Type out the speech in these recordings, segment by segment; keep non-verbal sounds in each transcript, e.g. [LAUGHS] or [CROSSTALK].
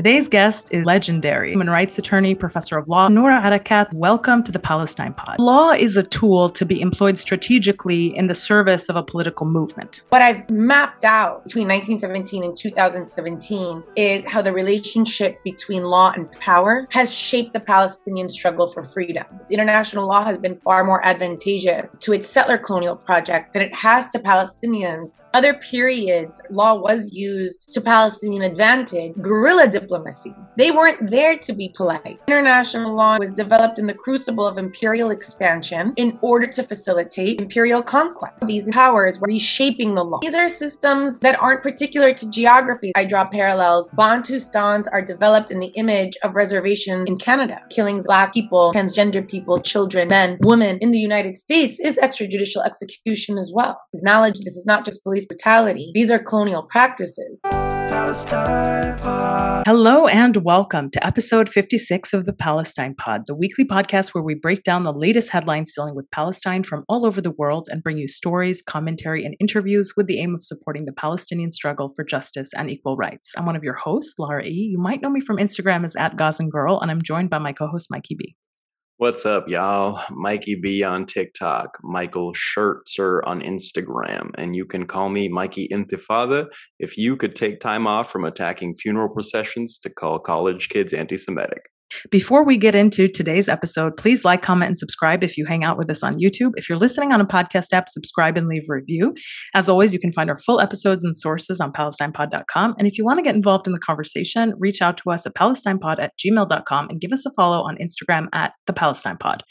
Today's guest is legendary human rights attorney, professor of law, Noura Erakat. Welcome to the Palestine Pod. Law is a tool to be employed strategically in the service of a political movement. What I've mapped out between 1917 and 2017 is how the relationship between law and power has shaped the Palestinian struggle for freedom. International law has been far more advantageous to its settler colonial project than it has to Palestinians. Other periods, law was used to Palestinian advantage. Guerrilla. They weren't there to be polite. International law was developed in the crucible of imperial expansion in order to facilitate imperial conquest. These powers were reshaping the law. These are systems that aren't particular to geography. I draw parallels. Bantustans are developed in the image of reservation in Canada. Killings black people, transgender people, children, men, women in the United States is extrajudicial execution as well. Acknowledge this is not just police brutality. These are colonial practices. Hello and welcome to episode 56 of the Palestine Pod, the weekly podcast where we break down the latest headlines dealing with Palestine from all over the world and bring you stories, commentary, and interviews with the aim of supporting the Palestinian struggle for justice and equal rights. I'm one of your hosts, Lara E. You might know me from Instagram as at Gazan Girl, and I'm joined by my co-host Mikey B. What's up, y'all? Mikey B on TikTok, Michael Schertzer on Instagram, and you can call me Mikey Intifada if you could take time off from attacking funeral processions to call college kids anti Semitic. Before we get into today's episode, please like, comment, and subscribe if you hang out with us on YouTube. If you're listening on a podcast app, subscribe and leave a review. As always, you can find our full episodes and sources on PalestinePod.com. And if you want to get involved in the conversation, reach out to us at PalestinePod at gmail.com and give us a follow on Instagram at the Palestine Pod.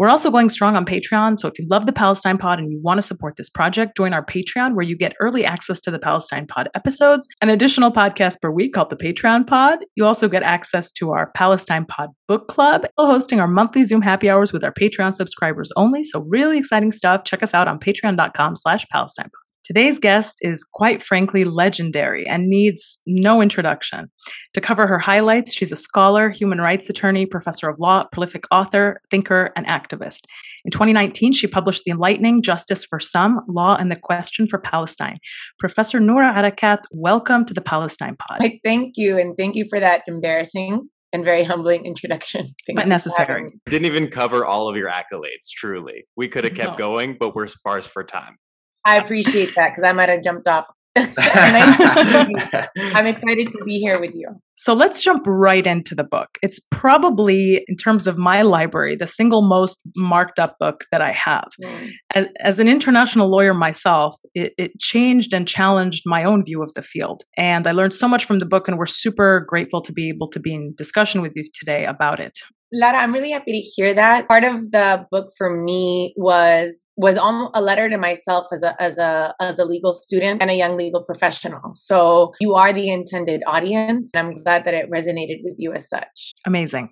We're also going strong on Patreon. So if you love the Palestine Pod and you want to support this project, join our Patreon where you get early access to the Palestine Pod episodes, an additional podcast per week called the Patreon Pod. You also get access to our Palestine Pod book club, hosting our monthly Zoom happy hours with our Patreon subscribers only. So really exciting stuff. Check us out on patreon.com slash Palestine Pod. Today's guest is quite frankly legendary and needs no introduction. To cover her highlights, she's a scholar, human rights attorney, professor of law, prolific author, thinker, and activist. In 2019, she published The Enlightening Justice for Some Law and the Question for Palestine. Professor Noura Erakat, welcome to the Palestine Pod. thank you, and thank you for that embarrassing and very humbling introduction. [LAUGHS] Thank but necessary. Didn't even cover all of your accolades, truly. We could have kept no. going, but we're sparse for time. I appreciate that because I might have jumped off. [LAUGHS] [LAUGHS] I'm excited to be here with you. So let's jump right into the book. It's probably, in terms of my library, the single most marked up book that I have. Mm. As, as, an international lawyer myself, it, it changed and challenged my own view of the field. And I learned so much from the book, and we're super grateful to be able to be in discussion with you today about it. Lara, I'm really happy to hear that. Part of the book for me was was on a letter to myself as a as a as a legal student and a young legal professional. So you are the intended audience, and I'm glad that it resonated with you as such. Amazing.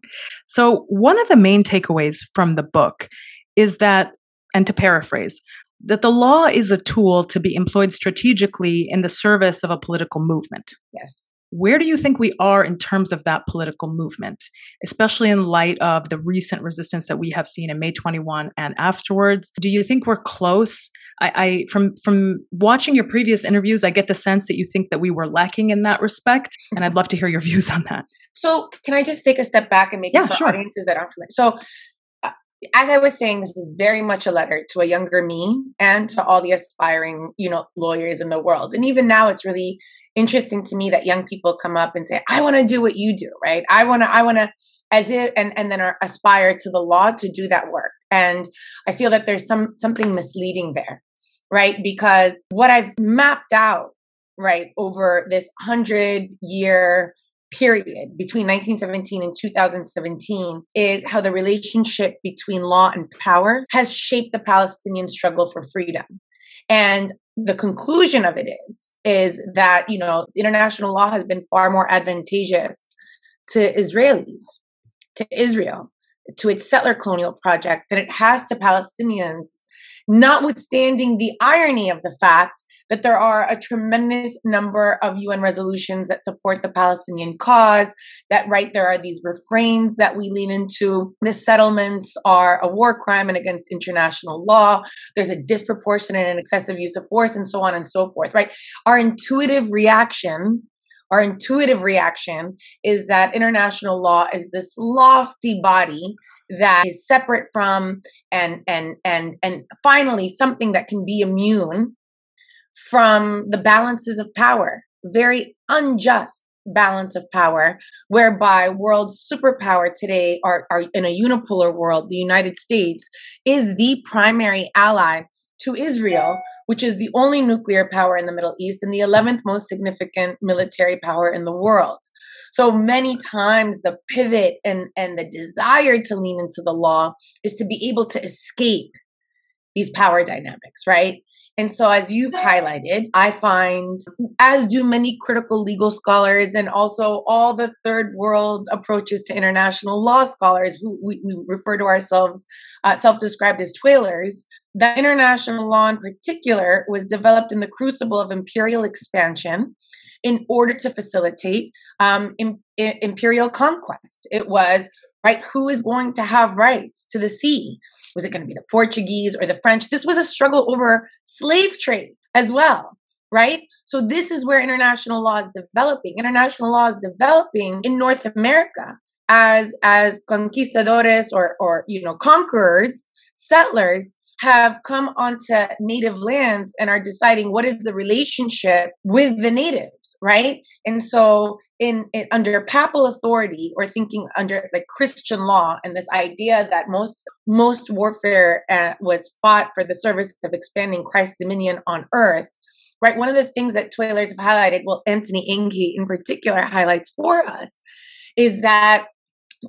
So one of the main takeaways from the book is that, and to paraphrase, that the law is a tool to be employed strategically in the service of a political movement. Yes. Where do you think we are in terms of that political movement, especially in light of the recent resistance that we have seen in May 21 and afterwards? Do you think we're close? I, I from from watching your previous interviews, I get the sense that you think that we were lacking in that respect, and I'd love to hear your [LAUGHS] views on that. So, can I just take a step back and make yeah, for sure. audiences that aren't familiar? So, uh, as I was saying, this is very much a letter to a younger me and to all the aspiring, you know, lawyers in the world. And even now, it's really interesting to me that young people come up and say, I want to do what you do, right? I want to, I want to, as if, and, and then aspire to the law to do that work. And I feel that there's some, something misleading there, right? Because what I've mapped out, right, over this hundred year period between 1917 and 2017 is how the relationship between law and power has shaped the Palestinian struggle for freedom. And the conclusion of it is is that you know international law has been far more advantageous to Israelis, to Israel, to its settler colonial project than it has to Palestinians, notwithstanding the irony of the fact that there are a tremendous number of UN resolutions that support the Palestinian cause, that right there are these refrains that we lean into. The settlements are a war crime and against international law. There's a disproportionate and excessive use of force and so on and so forth, right? Our intuitive reaction our intuitive reaction is that international law is this lofty body that is separate from and and and and finally something that can be immune from the balances of power very unjust balance of power whereby world superpower today are, are in a unipolar world the united states is the primary ally to israel which is the only nuclear power in the Middle East and the 11th most significant military power in the world. So many times the pivot and, and the desire to lean into the law is to be able to escape these power dynamics, right? And so, as you've highlighted, I find, as do many critical legal scholars and also all the third world approaches to international law scholars, who we, we refer to ourselves uh, self described as twailers, that international law in particular was developed in the crucible of imperial expansion in order to facilitate um, imperial conquest. It was right? Who is going to have rights to the sea? Was it going to be the portuguese or the french? This was a struggle over slave trade as well right? So this is where international law is developing. International law is developing in north america as as conquistadores or or you know conquerors settlers have come onto native lands and are deciding what is the relationship with the natives right? And so in, in, under papal authority or thinking under like christian law and this idea that most most warfare uh, was fought for the service of expanding christ's dominion on earth right? One of the things that twailers have highlighted well Antony Anghie in particular highlights for us is that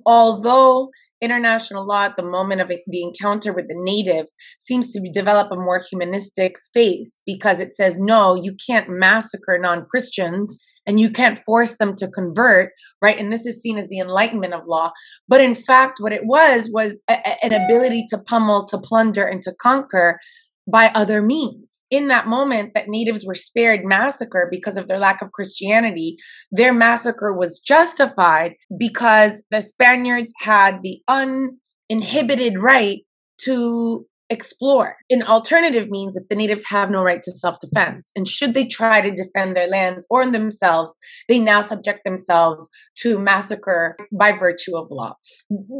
although international law at the moment of the encounter with the natives seems to develop a more humanistic face because it says no you can't massacre non-christians and you can't force them to convert right? And this is seen as the enlightenment of law. But in fact what it was was a, an ability to pummel to plunder and to conquer by other means in that moment that natives were spared massacre because of their lack of Christianity, their massacre was justified because the Spaniards had the uninhibited right to explore. An alternative means that the natives have no right to self defense. And should they try to defend their lands or themselves, they now subject themselves to massacre by virtue of law.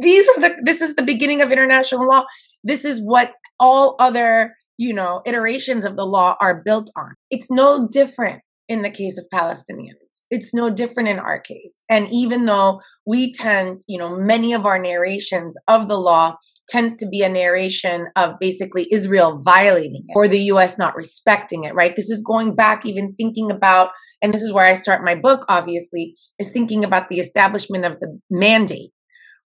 These are the this is the beginning of international law. This is what all other you know, iterations of the law are built on. It's no different in the case of Palestinians. It's no different in our case. And even though we tend, you know, many of our narrations of the law tends to be a narration of basically Israel violating it or the US not respecting it, right? This is going back, even thinking about, and this is where I start my book, obviously, is thinking about the establishment of the mandate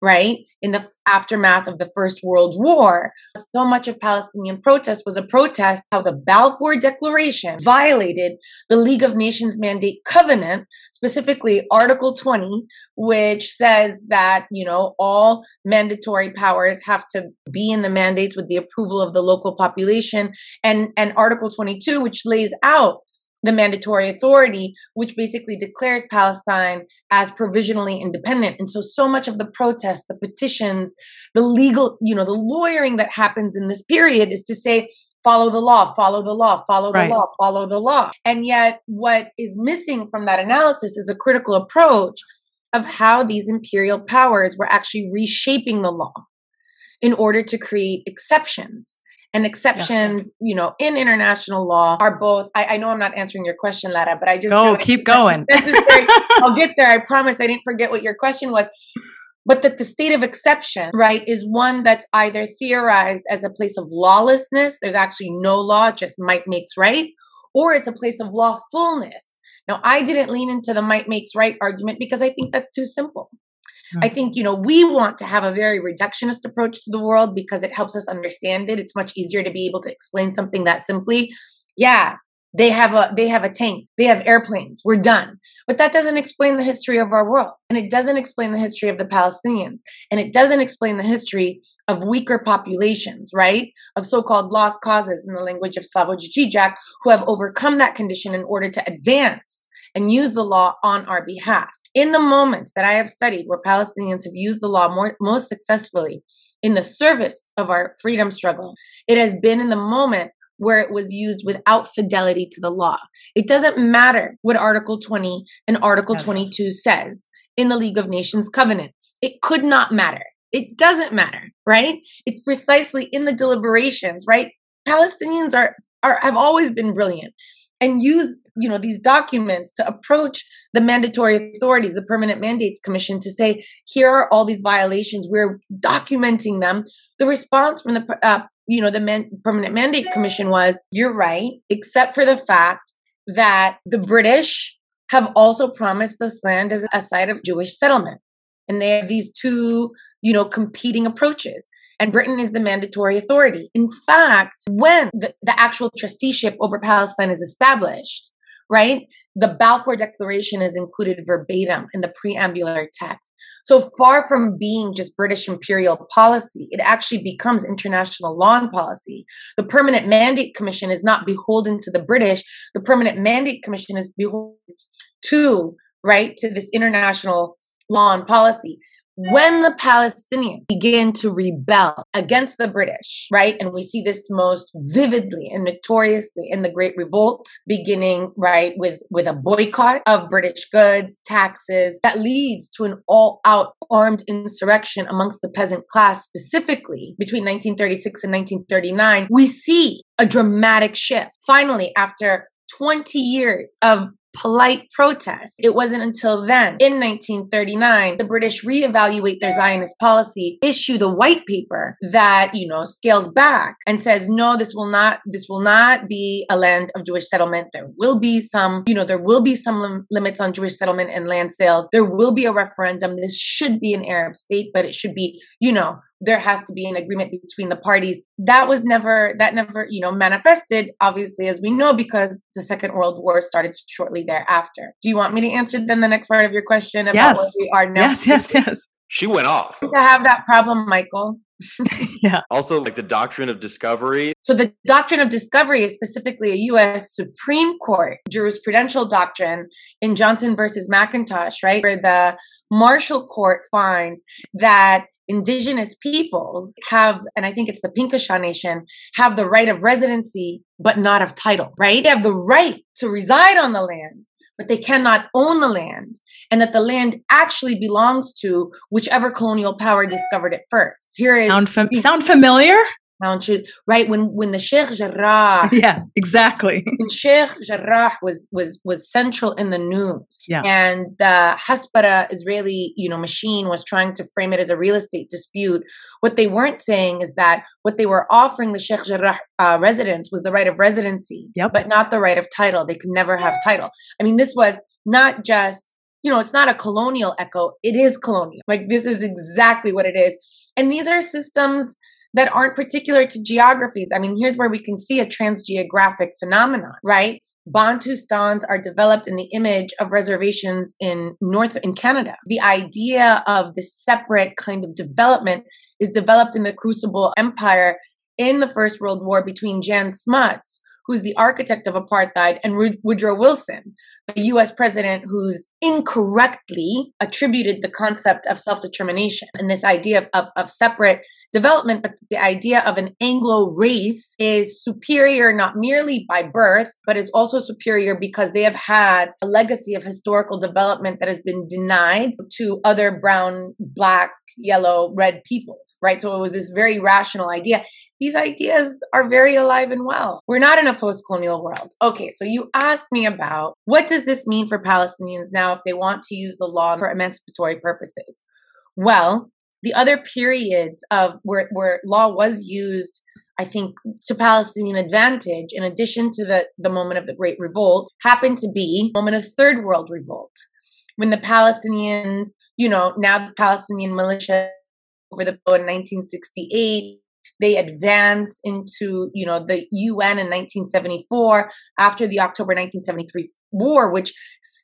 right? In the aftermath of the First World War, so much of Palestinian protest was a protest how the Balfour Declaration violated the League of Nations Mandate Covenant, specifically Article 20, which says that, you know, all mandatory powers have to be in the mandates with the approval of the local population and and Article 22 which lays out the mandatory authority, which basically declares Palestine as provisionally independent. And so, so much of the protests, the petitions, the legal, you know, the lawyering that happens in this period is to say, follow the law, follow the law, follow the right. law, follow the law. And yet, what is missing from that analysis is a critical approach of how these imperial powers were actually reshaping the law in order to create exceptions and exception, yes. you know, in international law are both. I, I, know I'm not answering your question, Lara, but I just go keep going. [LAUGHS] I'll get there. I promise. I didn't forget what your question was. But that the state of exception, right, is one that's either theorized as a place of lawlessness. There's actually no law, just might makes right, or it's a place of lawfulness. Now, I didn't lean into the might makes right argument because I think that's too simple. I think, you know, we want to have a very reductionist approach to the world because it helps us understand it. It's much easier to be able to explain something that simply. Yeah, they have a they have a tank. They have airplanes. We're done. But that doesn't explain the history of our world. And it doesn't explain the history of the Palestinians. And it doesn't explain the history of weaker populations, right? Of so-called lost causes in the language of Slavoj Žižek who have overcome that condition in order to advance and use the law on our behalf. In the moments that I have studied where Palestinians have used the law more, most successfully in the service of our freedom struggle, it has been in the moment where it was used without fidelity to the law. It doesn't matter what Article 20 and Article yes. 22 says in the League of Nations Covenant. It could not matter. It doesn't matter, right? It's precisely in the deliberations, right? Palestinians are, are have always been brilliant and use you know these documents to approach the mandatory authorities the permanent mandates commission to say here are all these violations. We're documenting them. The response from the uh, you know the man, permanent mandate commission was you're right except for the fact that the british have also promised this land as a site of jewish settlement. And they have these two you know competing approaches and Britain is the mandatory authority. In fact, when the, the, actual trusteeship over Palestine is established, right? The Balfour Declaration is included verbatim in the preambular text. So far from being just British imperial policy, it actually becomes international law and policy. The Permanent Mandate Commission is not beholden to the British. The Permanent Mandate Commission is beholden to, right, to this international law and policy when the Palestinians begin to rebel against the British, right? And we see this most vividly and notoriously in the Great Revolt, beginning, right, with, with a boycott of British goods, taxes, that leads to an all out armed insurrection amongst the peasant class, specifically between 1936 and 1939. We see a dramatic shift. Finally, after 20 years of polite protest. It wasn't until then, in 1939, the British reevaluate their Zionist policy, issue the white paper that, you know, scales back and says, no, this will not, this will not be a land of Jewish settlement. There will be some, you know, there will be some lim- limits on Jewish settlement and land sales. There will be a referendum. This should be an Arab state, but it should be, you know, there has to be an agreement between the parties. That was never that never, you know, manifested obviously as we know because the Second World War started shortly thereafter. Do you want me to answer then the next part of your question about yes. where we are now? Yes, yes, [LAUGHS] yes. She went off. To have that problem, Michael. [LAUGHS] yeah. Also, like the doctrine of discovery. So, the doctrine of discovery is specifically a U.S. Supreme Court jurisprudential doctrine in Johnson versus McIntosh, right? Where the Marshall Court finds that indigenous peoples have, and I think it's the Piankeshaw Nation, have the right of residency, but not of title, right? They have the right to reside on the land, but they cannot own the land, and that the land actually belongs to whichever colonial power discovered it first. Here is sound, fam- sound familiar? Should right when when the Sheikh Jarrah [LAUGHS] yeah exactly [LAUGHS] when Sheikh Jarrah was was was central in the news yeah and the Hasbara Israeli you know machine was trying to frame it as a real estate dispute what they weren't saying is that what they were offering the Sheikh Jarrah uh, residents was the right of residency yep. but not the right of title they could never have title I mean this was not just you know, it's not a colonial echo. It is colonial. Like this is exactly what it is. And these are systems that aren't particular to geographies. I mean, here's where we can see a transgeographic phenomenon, right? Bantu Bantustans are developed in the image of reservations in North in Canada. The idea of this separate kind of development is developed in the Crucible Empire in the First World War between Jan Smuts, who's the architect of apartheid, and Woodrow Wilson, the US president who's incorrectly attributed the concept of self determination and this idea of, of, of, separate development, but the idea of an Anglo race is superior not merely by birth, but is also superior because they have had a legacy of historical development that has been denied to other brown, black, yellow, red peoples, right? So it was this very rational idea. These ideas are very alive and well. We're not in a post colonial world. Okay, so you asked me about what does this mean for Palestinians now if they want to use the law for emancipatory purposes? Well, the other periods of where, where law was used, I think, to Palestinian advantage, in addition to the, the moment of the Great Revolt, happened to be moment of Third World Revolt. When the Palestinians, you know, now the Palestinian militia over the in 1968 they advance into you know the UN in 1974 after the October 1973 war, which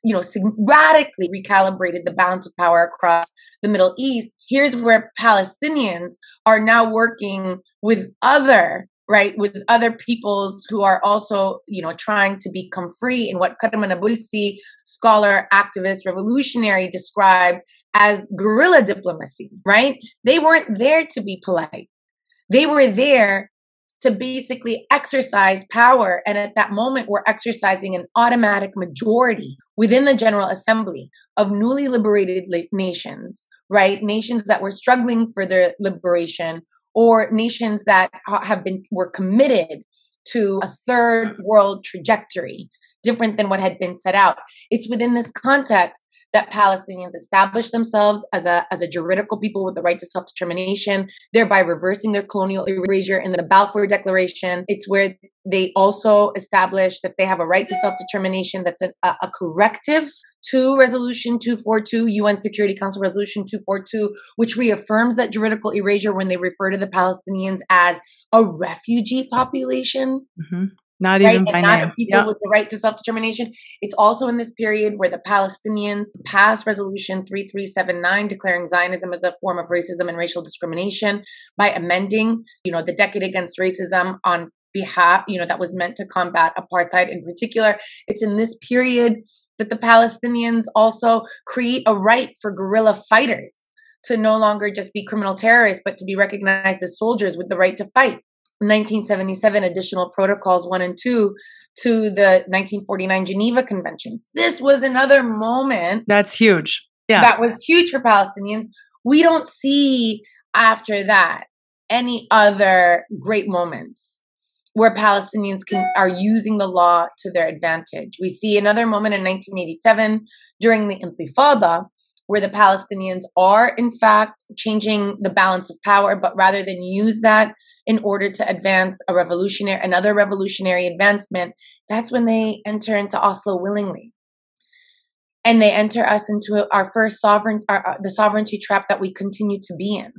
you know radically recalibrated the balance of power across the Middle East. Here's where Palestinians are now working with other right with other peoples who are also you know trying to become free in what Karma Nabulsi, scholar, activist, revolutionary, described as guerrilla diplomacy. Right? They weren't there to be polite. They were there to basically exercise power. And at that moment, we're exercising an automatic majority within the General Assembly of newly liberated nations, right? Nations that were struggling for their liberation or nations that have been were committed to a third world trajectory different than what had been set out. It's within this context that Palestinians establish themselves as a, as a juridical people with the right to self determination, thereby reversing their colonial erasure in the Balfour Declaration. It's where they also establish that they have a right to self determination that's a, a corrective to Resolution 242, UN Security Council Resolution 242, which reaffirms that juridical erasure when they refer to the Palestinians as a refugee population. Mm-hmm. Not right? even by not name. people yep. with the right to self determination. It's also in this period where the Palestinians passed Resolution 3379, declaring Zionism as a form of racism and racial discrimination by amending, you know, the Decade Against Racism on behalf, you know, that was meant to combat apartheid in particular. It's in this period that the Palestinians also create a right for guerrilla fighters to no longer just be criminal terrorists, but to be recognized as soldiers with the right to fight. 1977 additional protocols 1 and 2 to the 1949 Geneva Conventions. This was another moment. That's huge. Yeah. That was huge for Palestinians. We don't see after that any other great moments where Palestinians can, are using the law to their advantage. We see another moment in 1987 during the Intifada where the Palestinians are, in fact, changing the balance of power, but rather than use that in order to advance a revolutionary, another revolutionary advancement, that's when they enter into Oslo willingly. And they enter us into our first sovereign, our, uh, the sovereignty trap that we continue to be in,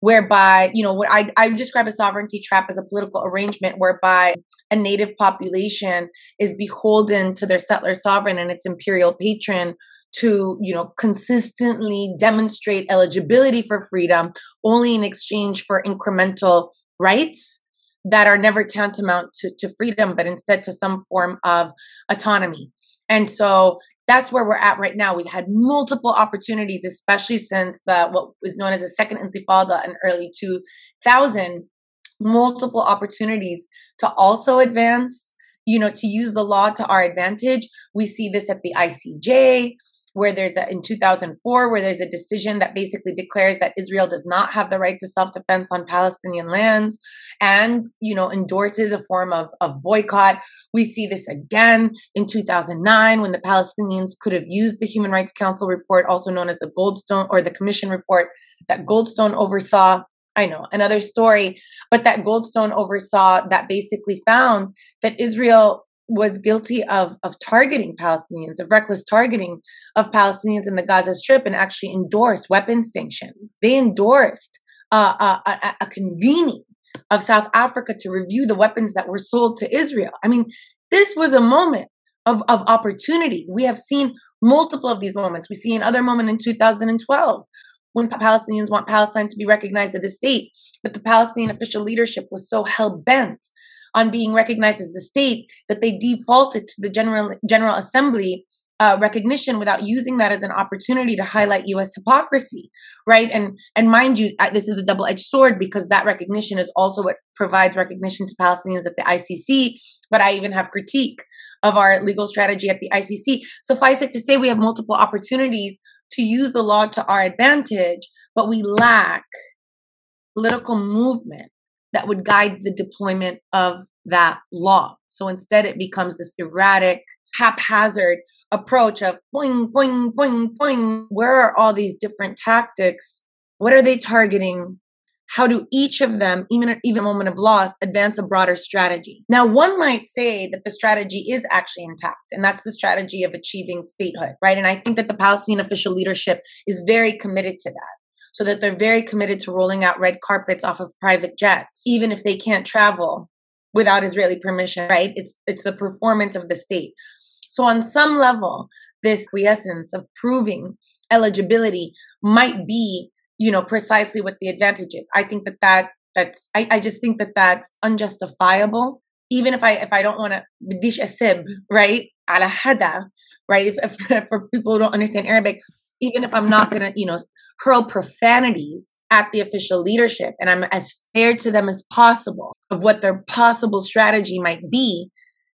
whereby, you know, what I, I describe a sovereignty trap as a political arrangement whereby a native population is beholden to their settler sovereign and its imperial patron to you know consistently demonstrate eligibility for freedom only in exchange for incremental rights that are never tantamount to, to freedom, but instead to some form of autonomy. And so that's where we're at right now. We've had multiple opportunities, especially since the what was known as the second intifada in early 2000, multiple opportunities to also advance, you know, to use the law to our advantage. We see this at the ICJ where there's a, in 2004 where there's a decision that basically declares that Israel does not have the right to self-defense on Palestinian lands and you know endorses a form of, of boycott. We see this again in 2009 when the Palestinians could have used the Human Rights Council report also known as the Goldstone or the commission report that Goldstone oversaw. I know another story, but that Goldstone oversaw that basically found that Israel was guilty of of targeting Palestinians, of reckless targeting of Palestinians in the Gaza Strip, and actually endorsed weapons sanctions. They endorsed uh, a, a, a convening of South Africa to review the weapons that were sold to Israel. I mean, this was a moment of, of opportunity. We have seen multiple of these moments. We see another moment in 2012 when Palestinians want Palestine to be recognized as a state, but the Palestinian official leadership was so hell bent on being recognized as the state that they defaulted to the General General Assembly uh, recognition without using that as an opportunity to highlight U.S. hypocrisy, right? And and mind you, this is a double edged sword because that recognition is also what provides recognition to Palestinians at the ICC. But I even have critique of our legal strategy at the ICC. Suffice it to say, we have multiple opportunities to use the law to our advantage, but we lack political movement that would guide the deployment of that law. So instead, it becomes this erratic, haphazard approach of boing, boing, boing, boing. Where are all these different tactics? What are they targeting? How do each of them, even even moment of loss, advance a broader strategy? Now, one might say that the strategy is actually intact, and that's the strategy of achieving statehood, right? And I think that the Palestinian official leadership is very committed to that so that they're very committed to rolling out red carpets off of private jets, even if they can't travel without Israeli permission, right? It's it's the performance of the state. So on some level, this quiescence of proving eligibility might be, you know, precisely what the advantage is. I think that that that's I, I just think that that's unjustifiable. Even if I if I don't want to right? Ala hada, right? If, if [LAUGHS] for people who don't understand Arabic, even if I'm not gonna, you know, hurl profanities at the official leadership and I'm as fair to them as possible of what their possible strategy might be,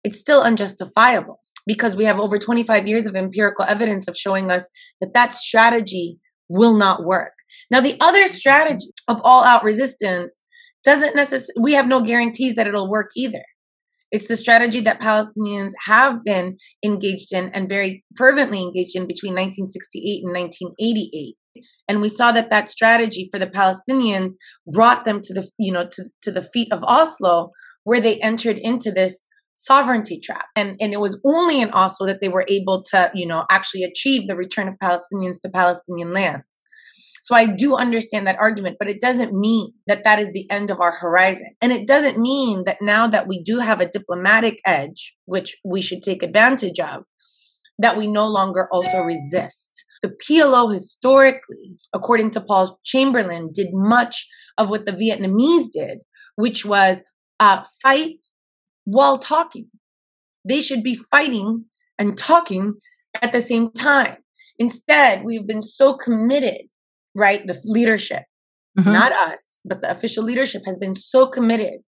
it's still unjustifiable because we have over 25 years of empirical evidence of showing us that that strategy will not work. Now, the other strategy of all out resistance doesn't necessarily, we have no guarantees that it'll work either. It's the strategy that Palestinians have been engaged in and very fervently engaged in between 1968 and 1988. And we saw that that strategy for the Palestinians brought them to the, you know, to, to the feet of Oslo, where they entered into this sovereignty trap. And, and it was only in Oslo that they were able to, you know, actually achieve the return of Palestinians to Palestinian lands. So I do understand that argument, but it doesn't mean that that is the end of our horizon. And it doesn't mean that now that we do have a diplomatic edge, which we should take advantage of, that we no longer also resist. The PLO historically, according to Paul Chamberlin, did much of what the Vietnamese did, which was uh, fight while talking. They should be fighting and talking at the same time. Instead, we've been so committed, right? The leadership, mm-hmm. not us, but the official leadership has been so committed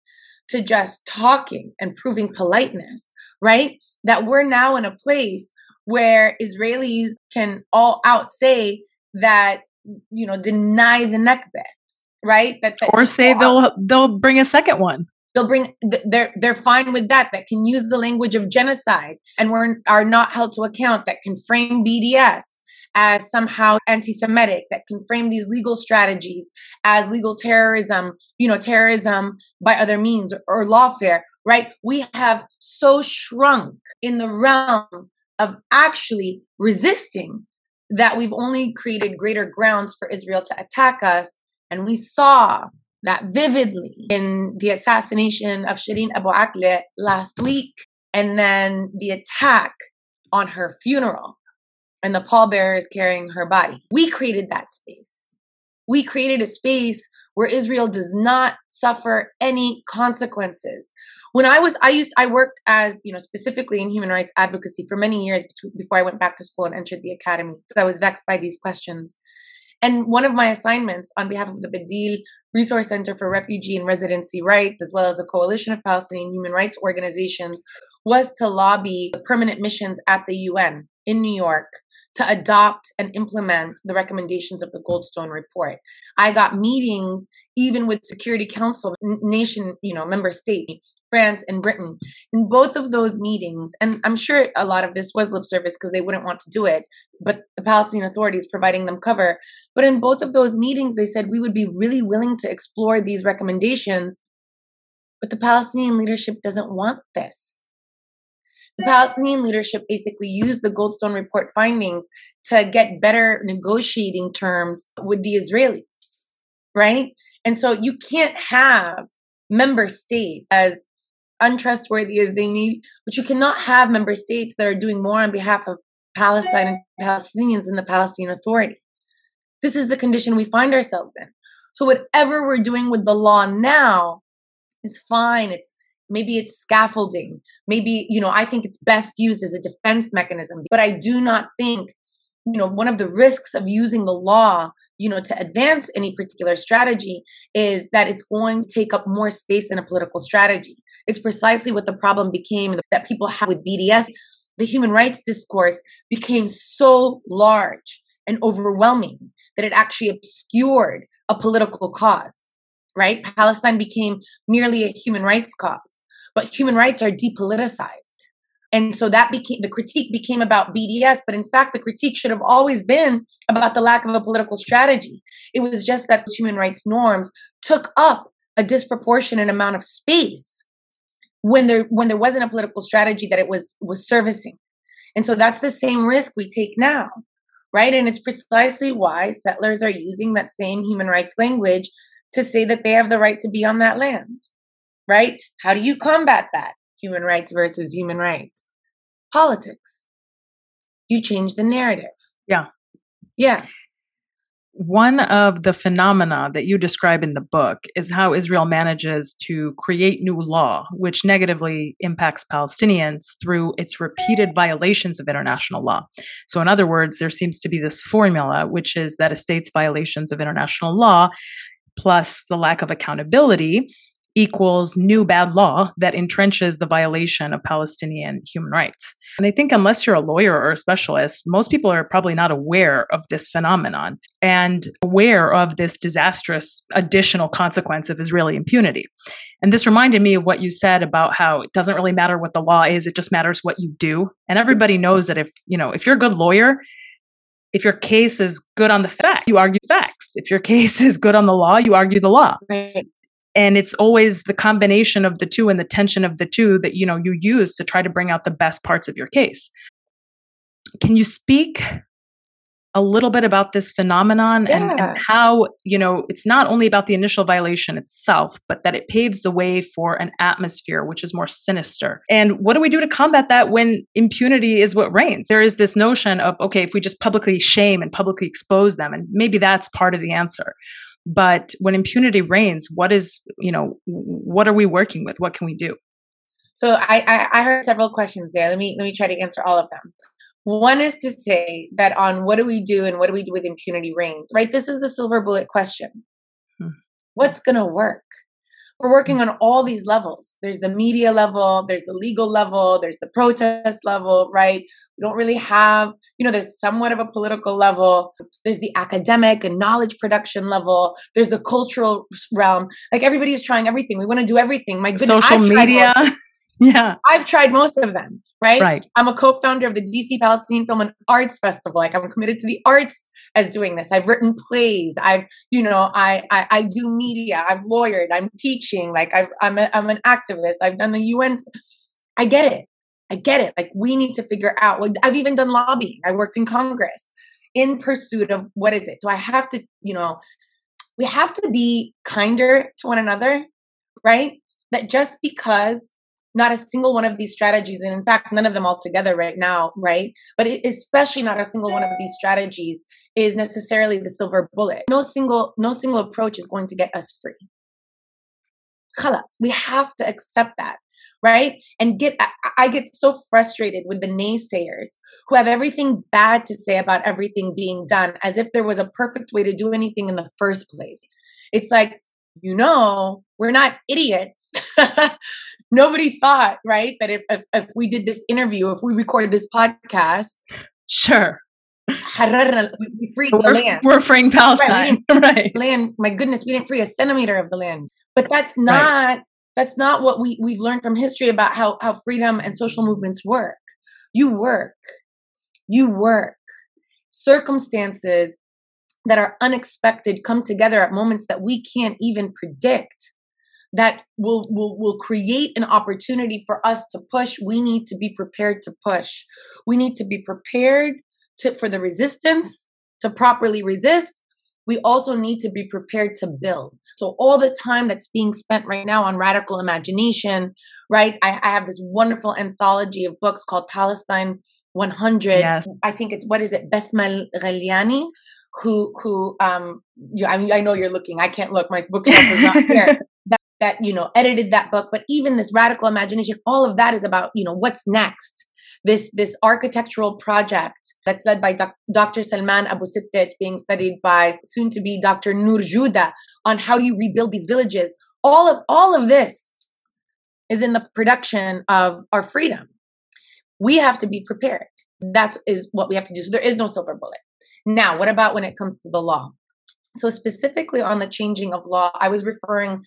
to just talking and proving politeness, right? That we're now in a place where Israelis can all out say that, you know, deny the Nakba, right? That, that or say they'll out. they'll bring a second one they'll bring they're they're fine with that that can use the language of genocide and we're are not held to account that can frame BDS as somehow anti-Semitic, that can frame these legal strategies as legal terrorism, you know, terrorism by other means or lawfare, right? We have so shrunk in the realm of actually resisting that we've only created greater grounds for Israel to attack us. And we saw that vividly in the assassination of Shireen Abu Akleh last week, and then the attack on her funeral, and the pallbearers carrying her body. We created that space. We created a space where Israel does not suffer any consequences. When I was, I used, I worked as, you know, specifically in human rights advocacy for many years before I went back to school and entered the academy. I was vexed by these questions. And one of my assignments on behalf of the Badil Resource Center for Refugee and Residency Rights, as well as a coalition of Palestinian human rights organizations, was to lobby the permanent missions at the UN in New York to adopt and implement the recommendations of the Goldstone report. I got meetings even with Security Council nation, you know, member state France and Britain. In both of those meetings, and I'm sure a lot of this was lip service because they wouldn't want to do it, but the Palestinian authorities providing them cover. But in both of those meetings, they said we would be really willing to explore these recommendations, but the Palestinian leadership doesn't want this. The Palestinian leadership basically used the Goldstone report findings to get better negotiating terms with the Israelis, right? And so you can't have member states as untrustworthy as they need, but you cannot have member states that are doing more on behalf of Palestine and Palestinians than the Palestinian Authority. This is the condition we find ourselves in. So whatever we're doing with the law now is fine. It's maybe it's scaffolding. Maybe, you know, I think it's best used as a defense mechanism, but I do not think, you know, one of the risks of using the law you know to advance any particular strategy is that it's going to take up more space than a political strategy it's precisely what the problem became that people have with BDS. The human rights discourse became so large and overwhelming that it actually obscured a political cause, right? Palestine became merely a human rights cause, but human rights are depoliticized. And so that became the critique became about BDS, but in fact, the critique should have always been about the lack of a political strategy. It was just that human rights norms took up a disproportionate amount of space when there when there wasn't a political strategy that it was was servicing and so that's the same risk we take now right and it's precisely why settlers are using that same human rights language to say that they have the right to be on that land right? How do you combat that? Human rights versus human rights. Politics. You change the narrative. Yeah. Yeah. One of the phenomena that you describe in the book is how Israel manages to create new law, which negatively impacts Palestinians through its repeated violations of international law. So, in other words, there seems to be this formula, which is that a state's violations of international law plus the lack of accountability equals new bad law that entrenches the violation of Palestinian human rights. And I think, unless you're a lawyer or a specialist, most people are probably not aware of this phenomenon and aware of this disastrous additional consequence of Israeli impunity. And this reminded me of what you said about how it doesn't really matter what the law is, it just matters what you do. And everybody knows that if, you know, if you're a good lawyer, if your case is good on the fact, you argue facts. If your [LAUGHS] case is good on the law, you argue the law. Right and it's always the combination of the two and the tension of the two that you know you use to try to bring out the best parts of your case. Can you speak a little bit about this phenomenon yeah. and, and, how you know it's not only about the initial violation itself but that it paves the way for an atmosphere which is more sinister? And what do we do to combat that when impunity is what reigns? There is this notion of okay if we just publicly shame and publicly expose them and maybe that's part of the answer but when impunity reigns what is you know what are we working with? What can we do? So I, I, I heard several questions there. Let me let me try to answer all of them. One is to say that on what do we do and what do we do with impunity reigns right? This is the silver bullet question. Hmm. what's going to work we're working on all these levels there's the media level there's the legal level there's the protest level right we don't really have, you know, there's somewhat of a political level. There's the academic and knowledge production level. There's the cultural realm. Like everybody is trying everything. We want to do everything. My goodness, social media. [LAUGHS] yeah. I've tried most of them, right? Right. I'm a co-founder of the DC Palestinian Film and Arts Festival. Like I'm committed to the arts as doing this. I've written plays. I've, you know, I I, I do media. I've lawyered. I'm teaching. Like I've, I'm a, I'm an activist. I've done the UN. I get it. I get it. Like we need to figure out. Like I've even done lobbying. I worked in Congress in pursuit of what is it? Do I have to, you know, we have to be kinder to one another, right? That just because not a single one of these strategies, and in fact, none of them all together right now, right? But it, especially not a single one of these strategies is necessarily the silver bullet. No single, no single approach is going to get us free. Khalas, we have to accept that right? And get I get so frustrated with the naysayers who have everything bad to say about everything being done as if there was a perfect way to do anything in the first place. It's like, you know, we're not idiots. [LAUGHS] Nobody thought, right, that if, if, if we did this interview, if we recorded this podcast, sure. we freed we're, the land. We're freeing Palestine. [LAUGHS] Right. right. Land, my goodness, we didn't free a centimeter of the land. But that's not right. That's not what we, we've learned from history about how, how freedom and social movements work. You work. You work. Circumstances that are unexpected come together at moments that we can't even predict that will will will create an opportunity for us to push we need to be prepared to push we need to be prepared to for the resistance to properly resist we also need to be prepared to build. So, all the time that's being spent right now on radical imagination, right? I, I have this wonderful anthology of books called Palestine 100. Yes. I think it's what is it, Basma Ghalayini, who who um you, I mean I know you're looking. I can't look. My bookshelf is not [LAUGHS] here. that that you know edited that book, but even this radical imagination, all of that is about you know what's next this this architectural project that's led by doc, Dr. Salman Abu Sitta. It's being studied by soon to be Dr. Noor Jouda on how do you rebuild these villages. All of all of this is in the production of our freedom. We have to be prepared. That's what we have to do. So there is no silver bullet. Now, what about when it comes to the law? So specifically on the changing of law, I was referring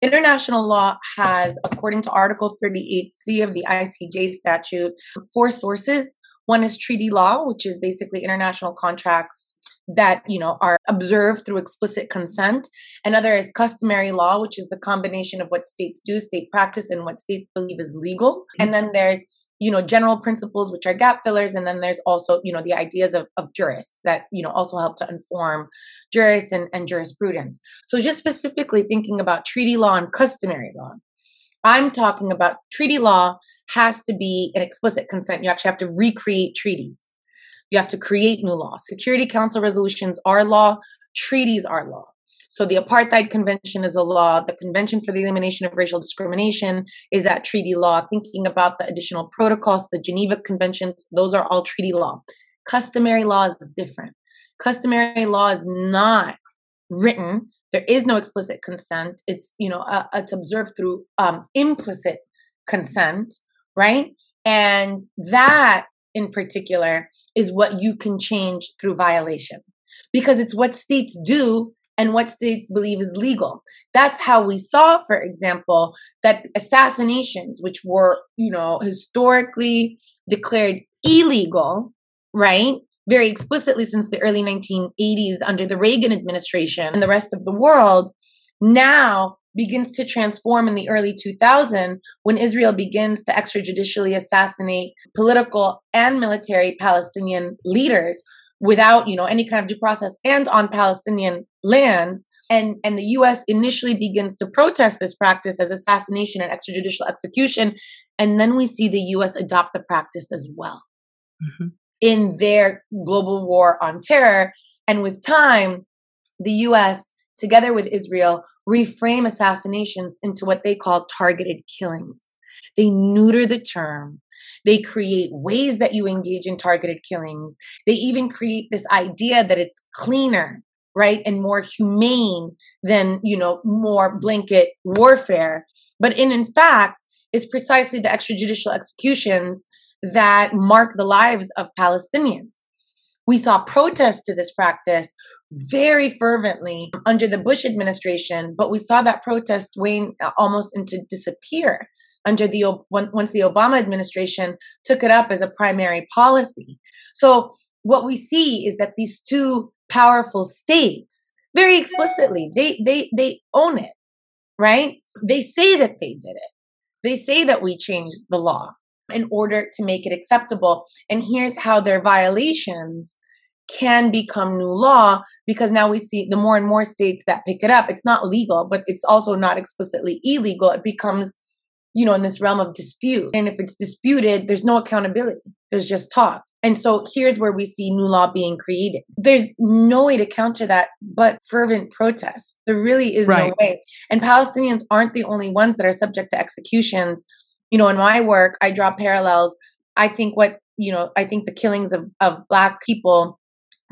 International law has, according to Article 38C of the ICJ statute, four sources. One is treaty law, which is basically international contracts that you know are observed through explicit consent. Another is customary law, which is the combination of what states do, state practice, and what states believe is legal. Mm-hmm. And then there's you know general principles which are gap fillers and then there's also you know the ideas of, of jurists that you know also help to inform jurists and, and jurisprudence. So just specifically thinking about treaty law and customary law i'm talking about treaty law has to be an explicit consent. You actually have to recreate treaties. You have to create new law security council resolutions are law. Treaties are law. So the Apartheid Convention is a law. The Convention for the Elimination of Racial Discrimination is that treaty law. Thinking about the additional protocols, the Geneva Conventions, those are all treaty law. Customary law is different. Customary law is not written. There is no explicit consent. It's you know uh, it's observed through um, implicit consent, right? And that in particular is what you can change through violation because it's what states do and what states believe is legal. That's how we saw, for example, that assassinations, which were, you know, historically declared illegal, right? Very explicitly since the early 1980s under the Reagan administration and the rest of the world, now begins to transform in the early 2000s when Israel begins to extrajudicially assassinate political and military Palestinian leaders without you know any kind of due process and on palestinian lands. And and the us initially begins to protest this practice as assassination and extrajudicial execution. And then we see the us adopt the practice as well. Mm-hmm. in their global war on terror. And with time the us together with israel reframe assassinations into what they call targeted killings. They neuter the term they create ways that you engage in targeted killings. They even create this idea that it's cleaner, right? And more humane than, you know, more blanket warfare. But in, in fact, it's precisely the extrajudicial executions that mark the lives of Palestinians. We saw protests to this practice very fervently under the Bush administration, but we saw that protest wane uh, almost into disappear under the once the Obama administration took it up as a primary policy. So what we see is that these two powerful states very explicitly they they they own it, right? They say that they did it. They say that we changed the law in order to make it acceptable. And here's how their violations can become new law because now we see the more and more states that pick it up. It's not legal, but it's also not explicitly illegal. It becomes you know, in this realm of dispute. And if it's disputed, there's no accountability. There's just talk. And so here's where we see new law being created. There's no way to counter that but fervent protest. There really is right. no way. And Palestinians aren't the only ones that are subject to executions. You know, in my work, I draw parallels. I think what, you know, I think the killings of, of Black people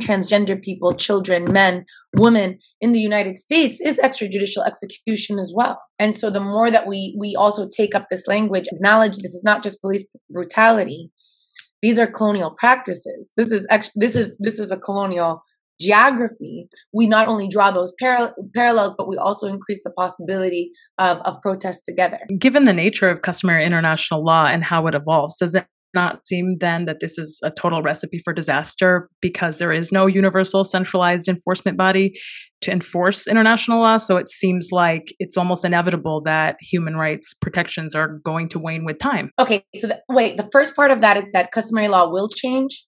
transgender people, children, men, women in the United States is extrajudicial execution as well. And so the more that we we also take up this language, acknowledge this is not just police brutality. These are colonial practices. This is ex- this is this is a colonial geography. We not only draw those par- parallels, but we also increase the possibility of, of protest together. Given the nature of customary international law and how it evolves, does it not seem then that this is a total recipe for disaster because there is no universal centralized enforcement body to enforce international law? So it seems like it's almost inevitable that human rights protections are going to wane with time. Okay, so the, wait, the first part of that is that customary law will change.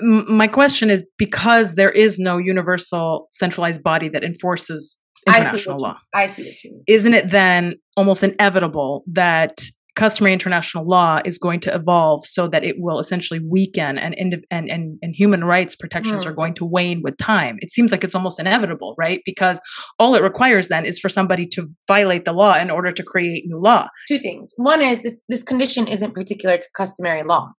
My question is because there is no universal centralized body that enforces international I law. I see what you mean. Isn't it then almost inevitable that customary international law is going to evolve so that it will essentially weaken and and and, and human rights protections mm. are going to wane with time. It seems like it's almost inevitable right? Because all it requires then is for somebody to violate the law in order to create new law. Two things. One is this this condition isn't particular to customary law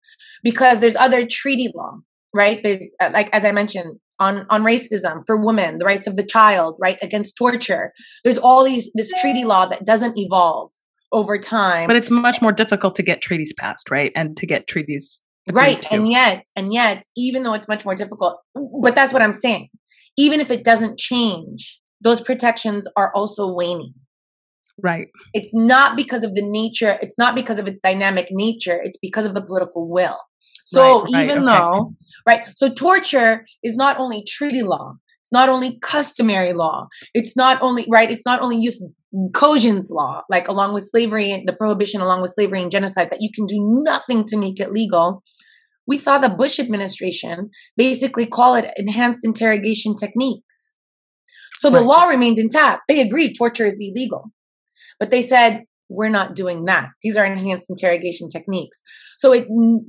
because there's other treaty law right? There's uh, like as i mentioned on on racism for women the rights of the child right against torture. There's all these this treaty law that doesn't evolve over time. But it's much more difficult to get treaties passed, right? And to get treaties right. To. And yet, and yet, even though it's much more difficult, but that's what I'm saying. Even if it doesn't change, those protections are also waning. Right. It's not because of the nature, it's not because of its dynamic nature, it's because of the political will. So right, even right, though, okay. right, so torture is not only treaty law, it's not only customary law, it's not only, right, it's not only use cogens law, like along with slavery, the prohibition along with slavery and genocide, that you can do nothing to make it legal. We saw the Bush administration basically call it enhanced interrogation techniques. So the law remained intact. They agreed torture is illegal. But they said, we're not doing that. These are enhanced interrogation techniques. So it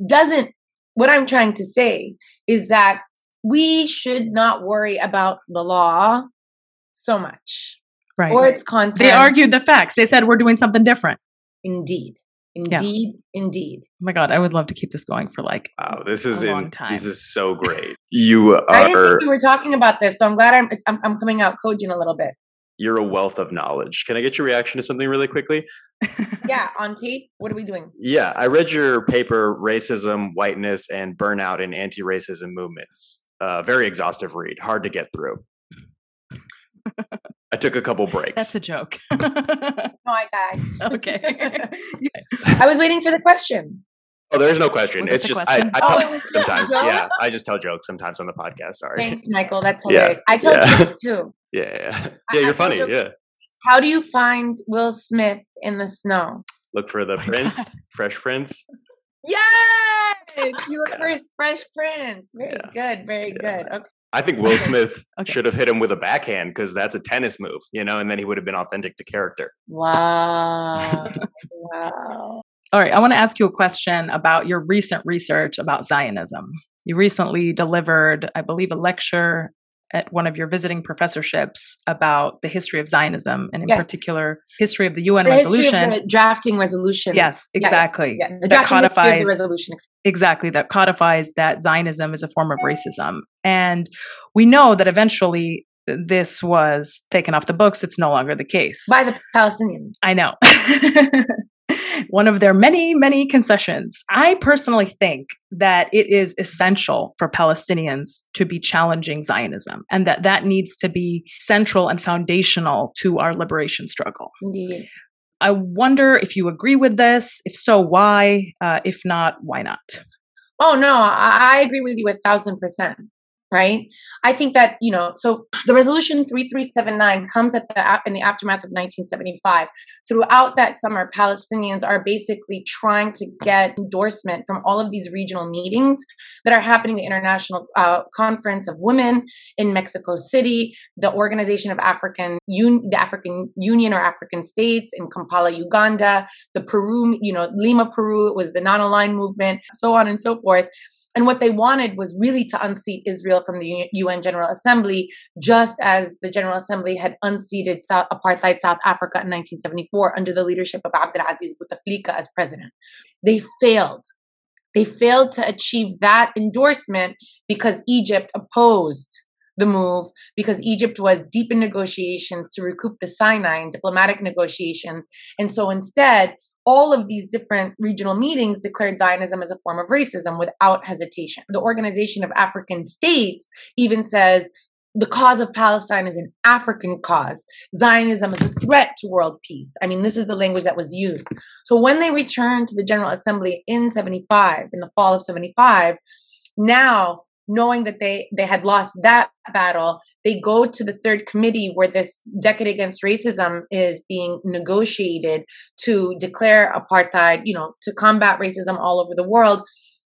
doesn't, what I'm trying to say is that we should not worry about the law so much. Right. Or its content. They argued the facts. They said we're doing something different. Indeed. Indeed, yeah. indeed. Oh my god, I would love to keep this going for like wow. This is a in, time. This is so [LAUGHS] great. You are. I didn't think we were talking about this, so I'm glad I'm I'm, I'm coming out coaching a little bit. You're a wealth of knowledge. Can I get your reaction to something really quickly? yeah, on tape. What are we doing? Yeah, I read your paper, "Racism, Whiteness, and Burnout in Anti-Racism Movements." Uh, very exhaustive read, hard to get through. [LAUGHS] I took a couple breaks. That's a joke. no, I died. Okay. [LAUGHS] I was waiting for the question. Oh, there is no question. Was it's just question? I, I oh, sometimes. Yeah, I just tell jokes sometimes on the podcast. Sorry. Thanks, Michael. That's hilarious. Yeah, I tell yeah. jokes too. [LAUGHS] Yeah, yeah, yeah. You're funny. Yeah. How do you find Will Smith in the snow? Look for the oh prince, Fresh Prince. Yes, you look for his Fresh Prince. Very yeah. good. Very good. Okay. I think Will Smith [LAUGHS] okay. should have hit him with a backhand because that's a tennis move, you know, and then he would have been authentic to character. Wow. [LAUGHS] wow. All right. I want to ask you a question about your recent research about Zionism. You recently delivered, I believe, a lecture at one of your visiting professorships about the history of Zionism and in yes. particular history of the UN the resolution. The drafting resolution. Yes, exactly. Yeah, yeah. The that codifies resolution. Exactly. That codifies that Zionism is a form of racism. And we know that eventually this was taken off the books. It's no longer the case. By the Palestinians. I know. [LAUGHS] one of their many, many concessions. I personally think that it is essential for Palestinians to be challenging Zionism and that that needs to be central and foundational to our liberation struggle. Indeed. I wonder if you agree with this. If so, why? Uh, if not, why not? Oh, no, I, I agree with you a thousand percent right? I think that, you know, so the resolution 3379 comes at the in the aftermath of 1975. Throughout that summer, Palestinians are basically trying to get endorsement from all of these regional meetings that are happening the International uh, Conference of Women in Mexico City, the Organization of African Un- the African Union or African States in Kampala, Uganda, the Peru, you know, Lima, Peru, it was the non-aligned movement, so on and so forth. And what they wanted was really to unseat Israel from the UN General Assembly, just as the General Assembly had unseated South, apartheid South Africa in 1974 under the leadership of Abdelaziz Bouteflika as president. They failed. They failed to achieve that endorsement because Egypt opposed the move because Egypt was deep in negotiations to recoup the Sinai in diplomatic negotiations. And so instead, all of these different regional meetings declared Zionism as a form of racism without hesitation. The Organization of African States even says the cause of Palestine is an African cause. Zionism is a threat to world peace. I mean, this is the language that was used. So when they returned to the General Assembly in 75, in the fall of 75, now knowing that they they had lost that battle they go to the third committee where this decade against racism is being negotiated to declare apartheid you know to combat racism all over the world.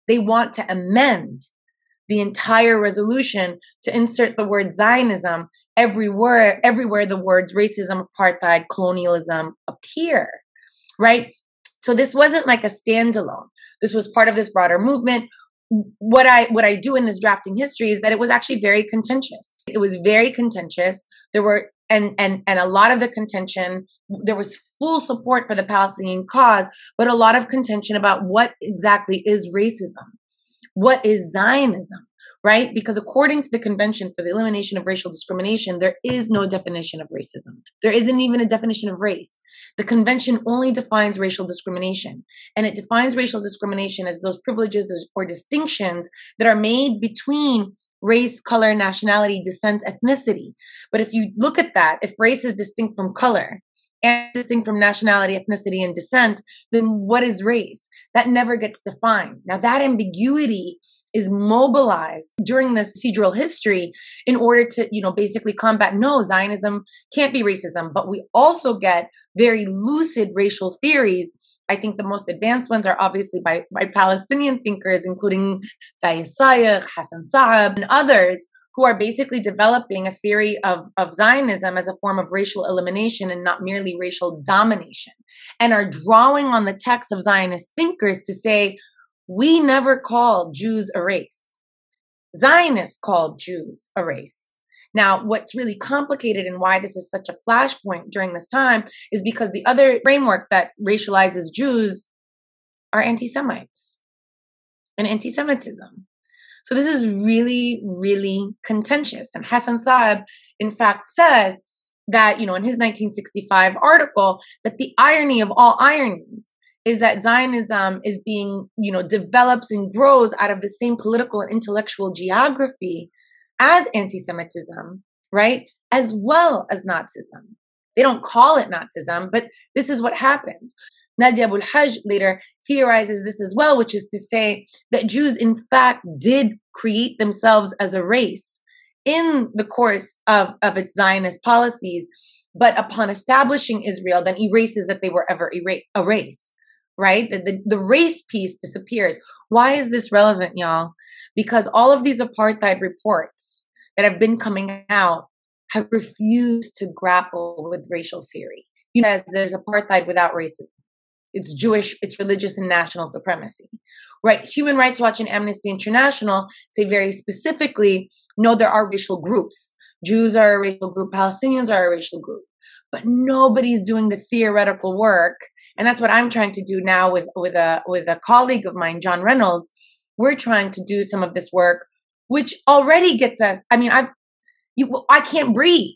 They want to amend the entire resolution to insert the word zionism everywhere everywhere the words racism apartheid colonialism appear right? So this wasn't like a standalone. This was part of this broader movement what I what I do in this drafting history is that it was actually very contentious. It was very contentious. There were and and and a lot of the contention there was full support for the Palestinian cause, but a lot of contention about what exactly is racism. What is Zionism? Right? Because according to the Convention for the Elimination of Racial Discrimination, there is no definition of racism. There isn't even a definition of race. The convention only defines racial discrimination, and it defines racial discrimination as those privileges or distinctions that are made between race, color, nationality, descent, ethnicity. But if you look at that, if race is distinct from color, and distinct from nationality, ethnicity, and descent, then what is race? That never gets defined. Now, that ambiguity is mobilized during the procedural history in order to, you know, basically combat no, Zionism can't be racism. But we also get very lucid racial theories. I think the most advanced ones are obviously by, by Palestinian thinkers, including Fayez Hassan Saab, and others who are basically developing a theory of, of Zionism as a form of racial elimination and not merely racial domination, and are drawing on the texts of Zionist thinkers to say, we never called Jews a race. Zionists called Jews a race. Now, what's really complicated and why this is such a flashpoint during this time is because the other framework that racializes Jews are anti Semites and anti Semitism. So this is really, really contentious. And Hassan Saab, in fact, says that, you know, in his 1965 article, that the irony of all ironies is that Zionism is being, you know, develops and grows out of the same political and intellectual geography as anti Semitism, right? As well as Nazism. They don't call it Nazism, but this is what happens. Nadia Abu El-Haj later theorizes this as well, which is to say that Jews, in fact, did create themselves as a race in the course of, of its Zionist policies, but upon establishing Israel, then erases that they were ever era- a race, right? The, the, the race piece disappears. Why is this relevant, y'all? Because all of these apartheid reports that have been coming out have refused to grapple with racial theory. You know, there's apartheid without racism it's Jewish, it's religious and national supremacy, right? Human Rights Watch and Amnesty International say very specifically, no, there are racial groups. Jews are a racial group, Palestinians are a racial group, but nobody's doing the theoretical work. And that's what I'm trying to do now with, with a with a colleague of mine, John Reynolds. We're trying to do some of this work, which already gets us. I mean, I've you, I can't breathe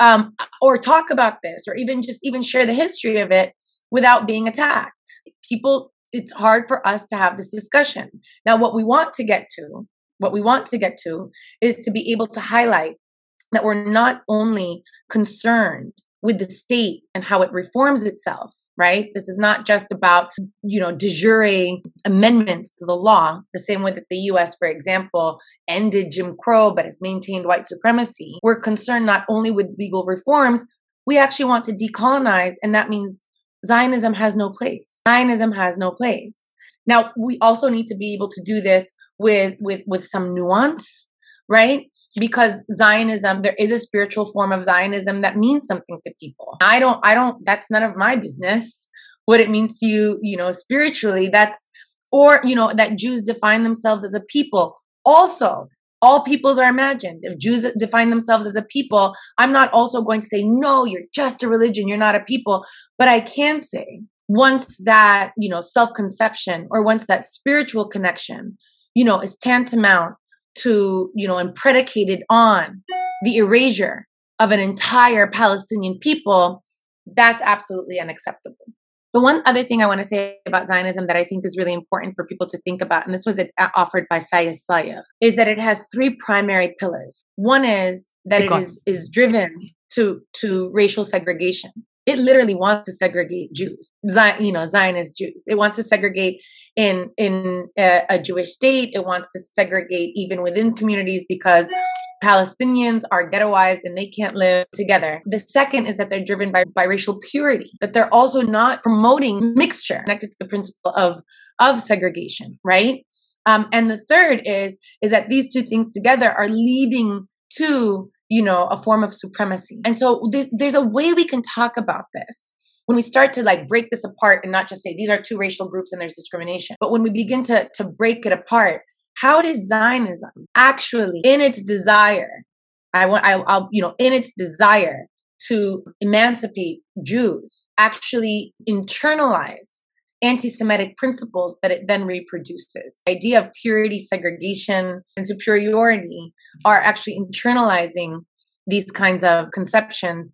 um, or talk about this, or even just even share the history of it without being attacked. People, it's hard for us to have this discussion. Now, what we want to get to, what we want to get to is to be able to highlight that we're not only concerned with the state and how it reforms itself, right? This is not just about, you know, de jure amendments to the law, the same way that the US, for example, ended Jim Crow but has maintained white supremacy. We're concerned not only with legal reforms, we actually want to decolonize, and that means Zionism has no place. Zionism has no place. Now, we also need to be able to do this with with with some nuance, right? Because Zionism, there is a spiritual form of Zionism that means something to people. I don't, I don't, that's none of my business what it means to you, you know, spiritually. That's, or, you know, that Jews define themselves as a people. Also, all peoples are imagined. If Jews define themselves as a people, I'm not also going to say, no, you're just a religion, you're not a people. But I can say, once that, you know, self conception or once that spiritual connection, you know, is tantamount to, you know, and predicated on the erasure of an entire Palestinian people, that's absolutely unacceptable. The one other thing I want to say about Zionism that I think is really important for people to think about, and this was uh, offered by Fayez Sayegh, is that it has three primary pillars. One is that because. it is, is driven to, to racial segregation. It literally wants to segregate Jews, Zion, you know, Zionist Jews. It wants to segregate in in a, a Jewish state. It wants to segregate even within communities because Palestinians are ghettoized and they can't live together. The second is that they're driven by by racial purity, that they're also not promoting mixture connected to the principle of, of segregation, right? Um, and the third is is that these two things together are leading to you know a form of supremacy. And so there's, there's a way we can talk about this when we start to like break this apart and not just say these are two racial groups and there's discrimination, but when we begin to to break it apart how did Zionism actually, in its desire, I want, I, I'll, you know, in its desire to emancipate Jews, actually internalize anti-Semitic principles that it then reproduces. The idea of purity, segregation, and superiority are actually internalizing these kinds of conceptions.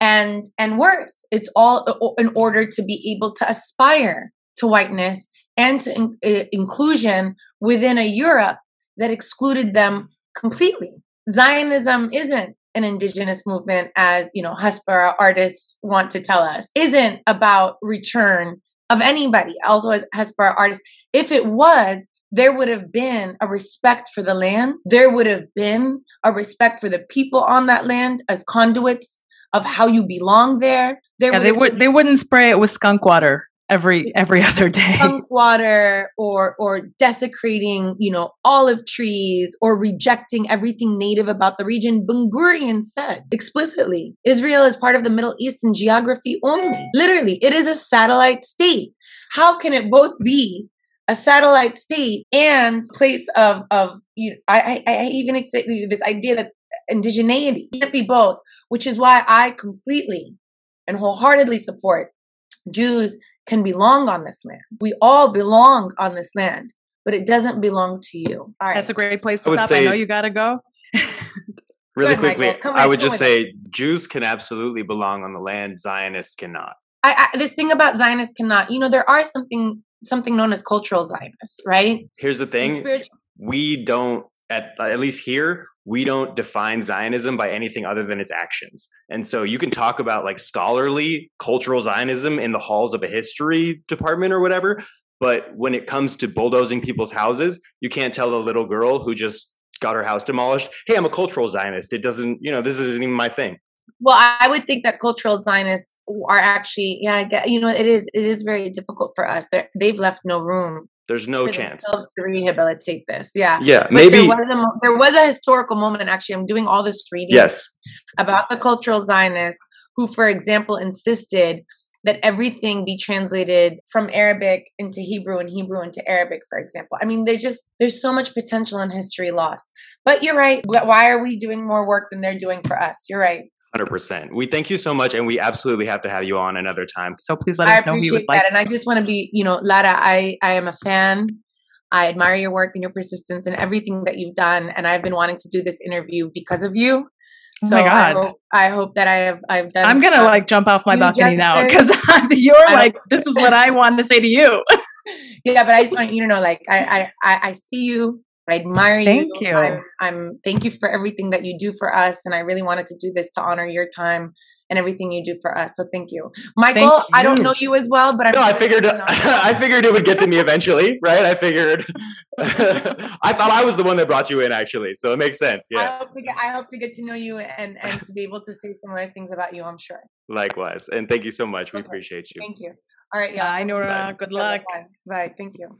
And and worse, it's all in order to be able to aspire to whiteness and to in, uh, inclusion within a Europe that excluded them completely. Zionism isn't an indigenous movement as you know hasbara artists want to tell us isn't about return of anybody also as as hasbara artists. If it was there would have been a respect for the land. There would have been a respect for the people on that land as conduits of how you belong there. There yeah, they would been- they wouldn't spray it with skunk water every every [LAUGHS] other day skunk water or or desecrating you know olive trees or rejecting everything native about the region ben said explicitly israel is part of the middle east in geography only literally it is a satellite state how can it both be a satellite state and place of of you. I I, I even accept this idea that indigeneity can't be both, which is why I completely and wholeheartedly support Jews can belong on this land. We all belong on this land, but it doesn't belong to you. All right. That's a great place to I stop. Say, I know you got to go. [LAUGHS] really ahead, quickly, I would just say Jews can absolutely belong on the land. Zionists cannot. I, I, this thing about Zionists cannot. You know, there are something something known as cultural Zionists, right? Here's the thing: we don't at at least here we don't define Zionism by anything other than its actions. And so you can talk about like scholarly cultural Zionism in the halls of a history department or whatever. But when it comes to bulldozing people's houses, you can't tell a little girl who just got her house demolished, hey, I'm a cultural Zionist. It doesn't, you know, this isn't even my thing. Well, I would think that cultural Zionists are actually, yeah, I get, you know, it is, it is very difficult for us. They're, they've left no room there's no chance to rehabilitate this. Yeah. Yeah. But maybe there was, a, there was a historical moment. Actually, I'm doing all this reading. Yes. About the cultural Zionists who, for example, insisted that everything be translated from Arabic into Hebrew and Hebrew into Arabic, for example. I mean, there's just there's so much potential in history lost. But you're right. Why are we doing more work than they're doing for us? You're right. 100%. We thank you so much and we absolutely have to have you on another time. So please let us know who you would like. And I just want to be, you know, Lara, I, I am a fan. I admire your work and your persistence and everything that you've done. And I've been wanting to do this interview because of you. Oh so oh my God. I hope, I hope, that I have I've done. I'm gonna like jump off my balcony now because [LAUGHS] you're like this [LAUGHS] is what I want to say to you. yeah, but I just want you to know, like I I I see you. I admire thank you. you. I'm, I'm thank you for everything that you do for us, and I really wanted to do this to honor your time and everything you do for us. So thank you, Michael. Thank you. I don't know you as well, but I'm no, I figured [LAUGHS] I figured it would get to me eventually, right? I figured. [LAUGHS] I thought I was the one that brought you in, actually, so it makes sense. Yeah. I hope to get, I hope to get to know you and and to be able to say similar things about you. I'm sure. Likewise, and thank you so much. We appreciate you. Thank you. All right. Yeah. Bye, Noura. Good luck. Bye. Bye. Thank you.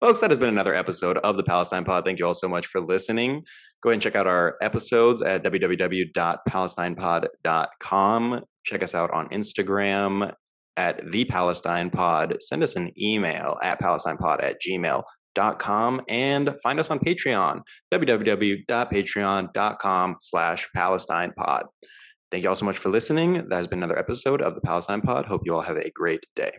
Folks, that has been another episode of the Palestine Pod. Thank you all so much for listening. Go ahead and check out our episodes at www.palestinepod.com. Check us out on Instagram at the Palestine Pod. Send us an email at palestinepod at gmail.com and find us on Patreon, www.patreon.com slash Palestine Pod. Thank you all so much for listening. That has been another episode of the Palestine Pod. Hope you all have a great day.